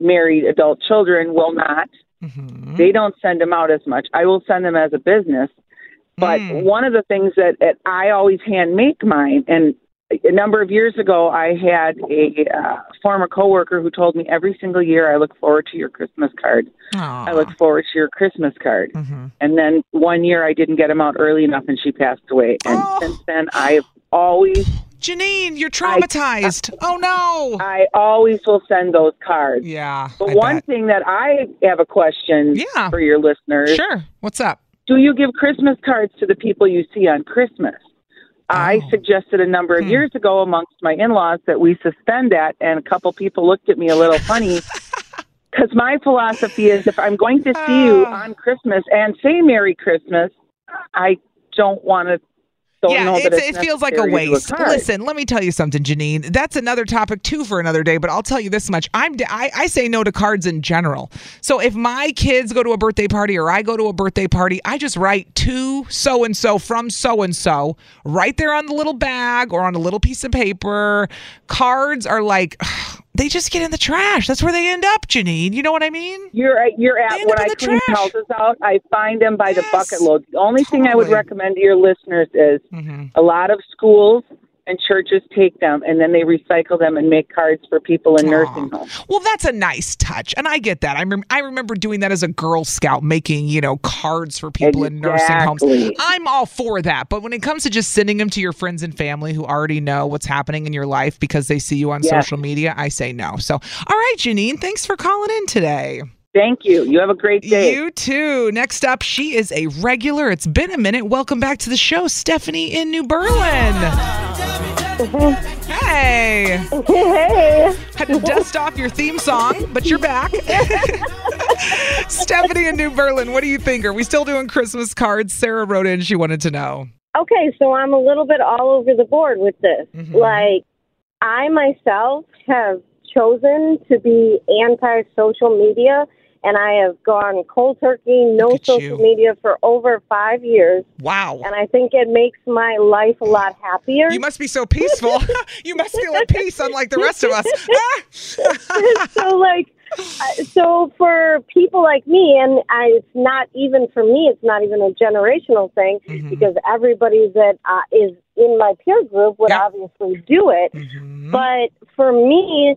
[SPEAKER 17] married adult children will not.
[SPEAKER 2] Mm-hmm.
[SPEAKER 17] They don't send them out as much. I will send them as a business. But
[SPEAKER 2] Mm.
[SPEAKER 17] one of the things that, that I always hand make mine, and a number of years ago, I had a uh, former coworker who told me every single year, I look forward to your Christmas card. I look forward to your Christmas card.
[SPEAKER 2] Mm-hmm.
[SPEAKER 17] And then one year I didn't get them out early enough and she passed away. And since then I've always
[SPEAKER 2] Janine, you're traumatized. oh no.
[SPEAKER 17] I always will send those cards.
[SPEAKER 2] Yeah.
[SPEAKER 17] But
[SPEAKER 2] I
[SPEAKER 17] one
[SPEAKER 2] bet.
[SPEAKER 17] thing that I have a question
[SPEAKER 2] Yeah.
[SPEAKER 17] for your listeners.
[SPEAKER 2] Sure. What's up?
[SPEAKER 17] Do you give Christmas cards to the people you see on Christmas? I
[SPEAKER 2] Oh.
[SPEAKER 17] suggested a number
[SPEAKER 2] Hmm.
[SPEAKER 17] of years ago amongst my in-laws that we suspend that, and a couple people looked at me a little funny because my philosophy is if I'm going to see you
[SPEAKER 2] Ah.
[SPEAKER 17] on Christmas and say Merry Christmas, I don't want to.
[SPEAKER 2] Yeah,
[SPEAKER 17] know that
[SPEAKER 2] it's,
[SPEAKER 17] it's
[SPEAKER 2] it feels like a
[SPEAKER 17] necessary to do
[SPEAKER 2] waste. Listen, let me tell you something, Janine. That's another topic too for another day. But I'll tell you this much: I'm I, I say no to cards in general. So if my kids go to a birthday party or I go to a birthday party, I just write to so and so from so and so right there on the little bag or on a little piece of paper. Cards are like. They just get in the trash. That's where they end up, Janine. You know what I mean?
[SPEAKER 17] You're at, you're at when I clean
[SPEAKER 2] trash.
[SPEAKER 17] houses out. I find them by the bucket load. The only thing I would recommend to your listeners is
[SPEAKER 2] Mm-hmm.
[SPEAKER 17] a lot of schools and churches take them and then they recycle them and make cards for people in nursing homes.
[SPEAKER 2] Well, that's a nice touch, and I get that. I, rem- I remember doing that as a Girl Scout, making you know cards for people in nursing homes. I'm all for that, but when it comes to just sending them to your friends and family who already know what's happening in your life because they see you on
[SPEAKER 17] Yes.
[SPEAKER 2] social media, I say no. So, all right, Janine, thanks for calling in today.
[SPEAKER 17] Thank you. You have a great day.
[SPEAKER 2] You too. Next up, she is a regular. It's been a minute. Welcome back to the show, Stephanie in New Berlin. Mm-hmm. Hey.
[SPEAKER 15] Hey.
[SPEAKER 2] Had to dust off your theme song, but you're back. Stephanie in New Berlin, what do you think? Are we still doing Christmas cards? Sarah wrote in, she wanted to know.
[SPEAKER 5] Okay, so I'm a little bit all over the board with this. Mm-hmm. Like, I myself have chosen to be anti social media, and I have gone cold turkey, no social media for over five years.
[SPEAKER 2] Wow.
[SPEAKER 5] And I think it makes my life a lot happier.
[SPEAKER 2] You must be so peaceful. you must feel at peace, unlike the rest of us.
[SPEAKER 5] so like uh, so for people like me and I, it's not even for me it's not even a generational thing
[SPEAKER 2] Mm-hmm.
[SPEAKER 5] because everybody that uh, is in my peer group would obviously do it
[SPEAKER 2] Mm-hmm.
[SPEAKER 5] but for me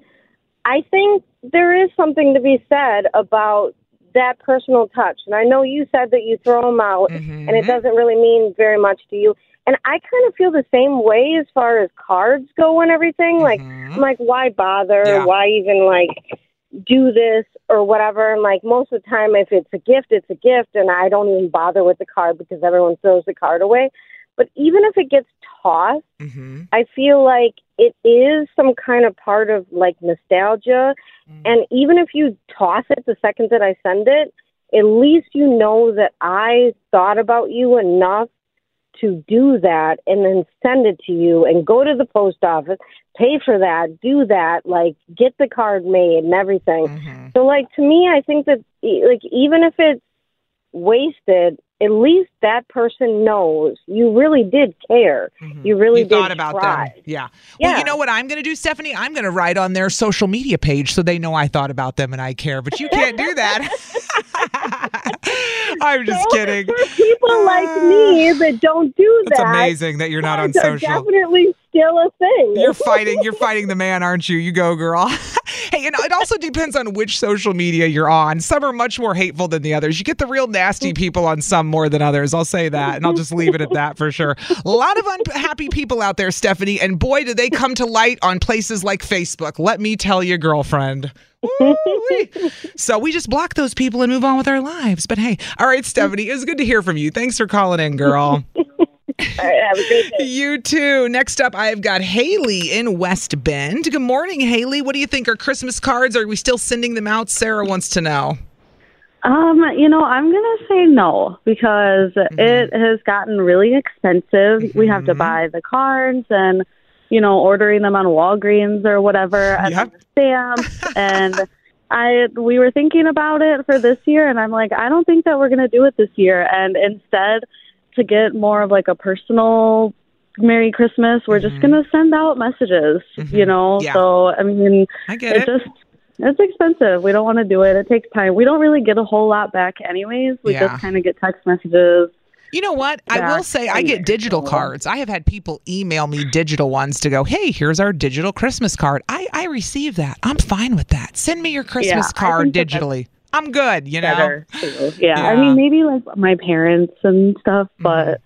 [SPEAKER 5] i think there is something to be said about that personal touch and i know you said that you throw them out
[SPEAKER 2] Mm-hmm.
[SPEAKER 5] and it doesn't really mean very much to you and I kind of feel the same way as far as cards go and everything. Like, I'm like, why bother?
[SPEAKER 2] Mm-hmm. Yeah.
[SPEAKER 5] Why even like do this or whatever? And like most of the time, if it's a gift, it's a gift, and I don't even bother with the card because everyone throws the card away. But even if it gets tossed,
[SPEAKER 2] Mm-hmm.
[SPEAKER 5] I feel like it is some kind of part of like nostalgia. And even if you toss it the second that I send it, at least you know that I thought about you enough to do that and then send it to you and go to the post office, pay for that, do that, like get the card made and everything. So like to me I think that e- like even if it's wasted, at least that person knows you really did care. Mm-hmm. You really
[SPEAKER 2] you
[SPEAKER 5] did
[SPEAKER 2] thought about
[SPEAKER 5] try.
[SPEAKER 2] them. Yeah. Well, you know what I'm going to do, Stephanie? I'm going to write on their social media page so they know I thought about them and I care. But you can't do that. I'm just kidding.
[SPEAKER 5] For people like me ah. that don't do that, It's
[SPEAKER 2] amazing that you're not on social.
[SPEAKER 5] definitely still a thing.
[SPEAKER 2] You're fighting. You're fighting the man, aren't you? You go, girl. hey, and it also depends on which social media you're on. Some are much more hateful than the others. You get the real nasty people on some more than others. I'll say that, and I'll just leave it at that for sure. A lot of unhappy people out there, Stephanie, and boy, do they come to light on places like Facebook. Let me tell you, girlfriend. So we just block those people and move on with our lives. But hey, all right, Stephanie, it was good to hear from you. Thanks for calling in, girl.
[SPEAKER 5] have a great day.
[SPEAKER 2] You too. Next up, I've got Haley in West Bend. Good morning, Haley. What do you think? Are Christmas cards? Are we still sending them out? Sarah wants to know.
[SPEAKER 18] Um, you know, I'm gonna say no because it has gotten really expensive. We have to buy the cards and you know, ordering them on Walgreens or whatever and then the stamps and I we were thinking about it for this year and I'm like, I don't think that we're gonna do it this year and instead to get more of like a personal Merry Christmas, we're just mm-hmm. gonna send out messages, mm-hmm. you know.
[SPEAKER 2] Yeah.
[SPEAKER 18] So I mean
[SPEAKER 2] I get
[SPEAKER 18] it
[SPEAKER 2] it.
[SPEAKER 18] just it's expensive. We don't want to do it. It takes time. We don't really get a whole lot back anyways. We
[SPEAKER 2] Yeah.
[SPEAKER 18] just kind of get text messages.
[SPEAKER 2] You know what? I will say I get digital cards. I have had people email me digital ones to go, hey, here's our digital Christmas card. I, I receive that. I'm fine with that. Send me your Christmas
[SPEAKER 18] Yeah,
[SPEAKER 2] card digitally. I'm good, you know?
[SPEAKER 18] too. Yeah. I mean, maybe like my parents and stuff,
[SPEAKER 2] Mm-hmm.
[SPEAKER 18] but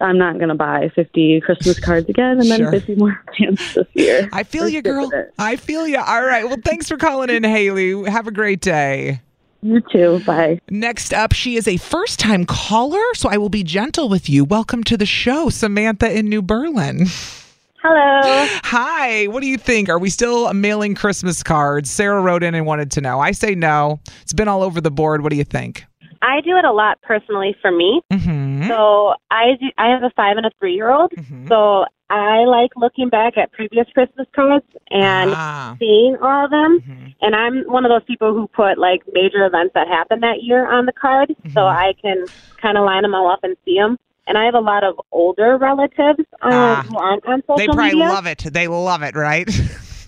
[SPEAKER 18] I'm not going to buy 50 Christmas cards again and then
[SPEAKER 2] Sure.
[SPEAKER 18] 50 more stamps this year.
[SPEAKER 2] I feel
[SPEAKER 18] Let's
[SPEAKER 2] you, girl. I feel you. All right. Well, thanks for calling in, Haley. Have a great day.
[SPEAKER 18] You too. Bye.
[SPEAKER 2] Next up, she is a first time caller, so I will be gentle with you. Welcome to the show, Samantha in New Berlin.
[SPEAKER 13] Hello.
[SPEAKER 2] Hi, what do you think? Are we still mailing Christmas cards? Sarah wrote in and wanted to know. I say no. It's been all over the board. What do you think?
[SPEAKER 13] I do it a lot personally for me.
[SPEAKER 2] Mm-hmm.
[SPEAKER 13] So I do, I have a five and a three year old. So I like looking back at previous Christmas cards and
[SPEAKER 2] Ah.
[SPEAKER 13] seeing all of them.
[SPEAKER 2] Mm-hmm.
[SPEAKER 13] And I'm one of those people who put like major events that happened that year on the card, so I can kind of line them all up and see them. And I have a lot of older relatives um,
[SPEAKER 2] Ah.
[SPEAKER 13] who aren't on social media.
[SPEAKER 2] They probably
[SPEAKER 13] media.
[SPEAKER 2] love it. They love it, right?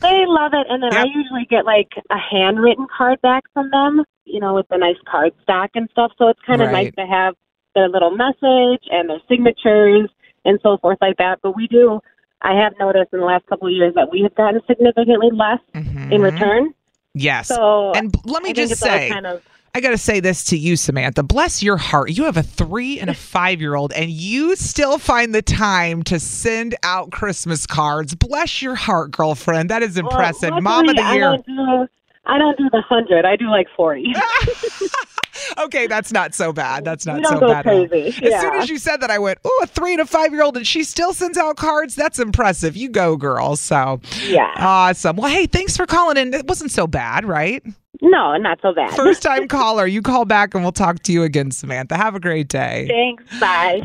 [SPEAKER 13] They love it, and then I usually get like a handwritten card back from them, you know, with a nice card stock and stuff. So it's kind of
[SPEAKER 2] Right.
[SPEAKER 13] nice to have their little message and their signatures and so forth like that. But we do, I have noticed in the last couple of years that we have gotten significantly less in return.
[SPEAKER 2] Yes.
[SPEAKER 13] So
[SPEAKER 2] and let me
[SPEAKER 13] I
[SPEAKER 2] just say,
[SPEAKER 13] kind of
[SPEAKER 2] I got to say this to you, Samantha. Bless your heart. You have a three and a five year old, and you still find the time to send out Christmas cards. Bless your heart, girlfriend. That is impressive.
[SPEAKER 13] Well,
[SPEAKER 2] Mom of the
[SPEAKER 13] luckily,
[SPEAKER 2] year.
[SPEAKER 13] I don't do, I don't do the hundred. I do like forty.
[SPEAKER 2] okay, that's not so bad. That's not so bad.
[SPEAKER 13] crazy.
[SPEAKER 2] As soon as you said that, I went, "Oh, a three and a five year old, and she still sends out cards. That's impressive. You go, girl." So,
[SPEAKER 13] Yeah.
[SPEAKER 2] awesome. Well, hey, thanks for calling in. It wasn't so bad, right?
[SPEAKER 13] No, not so bad.
[SPEAKER 2] First time caller. You call back, and we'll talk to you again, Samantha. Have a great day.
[SPEAKER 13] Thanks. Bye.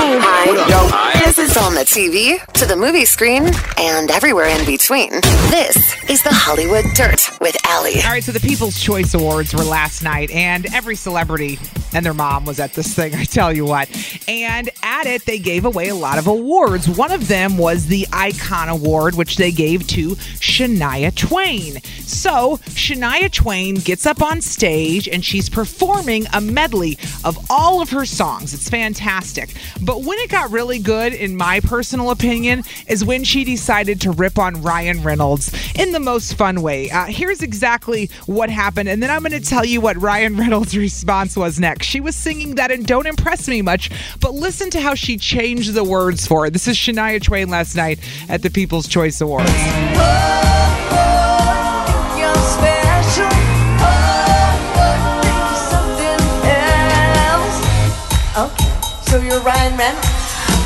[SPEAKER 10] Hi. This is on the TV, to the movie screen, and everywhere in between. This is the Hollywood Dirt with Allie.
[SPEAKER 2] All right, so the People's Choice Awards were last night, and every celebrity and their mom was at this thing, I tell you what. And at it, they gave away a lot of awards. One of them was the Icon Award, which they gave to Shania Twain. So, Shania Twain gets up on stage and she's performing a medley of all of her songs. It's fantastic. But when it got really good, in my personal opinion, is when she decided to rip on Ryan Reynolds in the most fun way. Uh, here's exactly what happened, and then I'm going to tell you what Ryan Reynolds' response was next. She was singing that and don't impress me much, but listen to how she changed the words for it. This is Shania Twain last night at the People's Choice Awards.
[SPEAKER 9] Okay,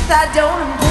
[SPEAKER 9] That don't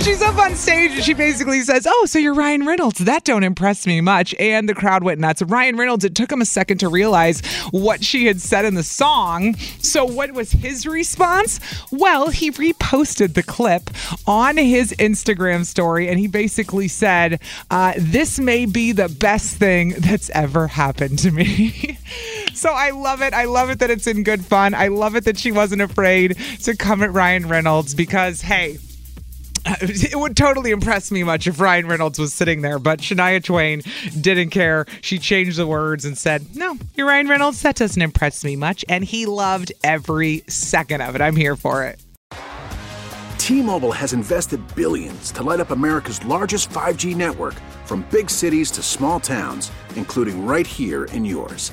[SPEAKER 2] She's up on stage and she basically says, Oh, so you're Ryan Reynolds. That don't impress me much. And the crowd went nuts. Ryan Reynolds, it took him a second to realize what she had said in the song. So what was his response? Well, he reposted the clip on his Instagram story and he basically said, uh, This may be the best thing that's ever happened to me. So I love it. I love it that it's in good fun. I love it that she wasn't afraid to come at Ryan Reynolds because, hey, it would totally impress me much if Ryan Reynolds was sitting there, but Shania Twain didn't care. She changed the words and said, No, you're Ryan Reynolds. That doesn't impress me much. And he loved every second of it. I'm here for it.
[SPEAKER 19] T-Mobile has invested billions to light up America's largest 5G network from big cities to small towns, including right here in yours.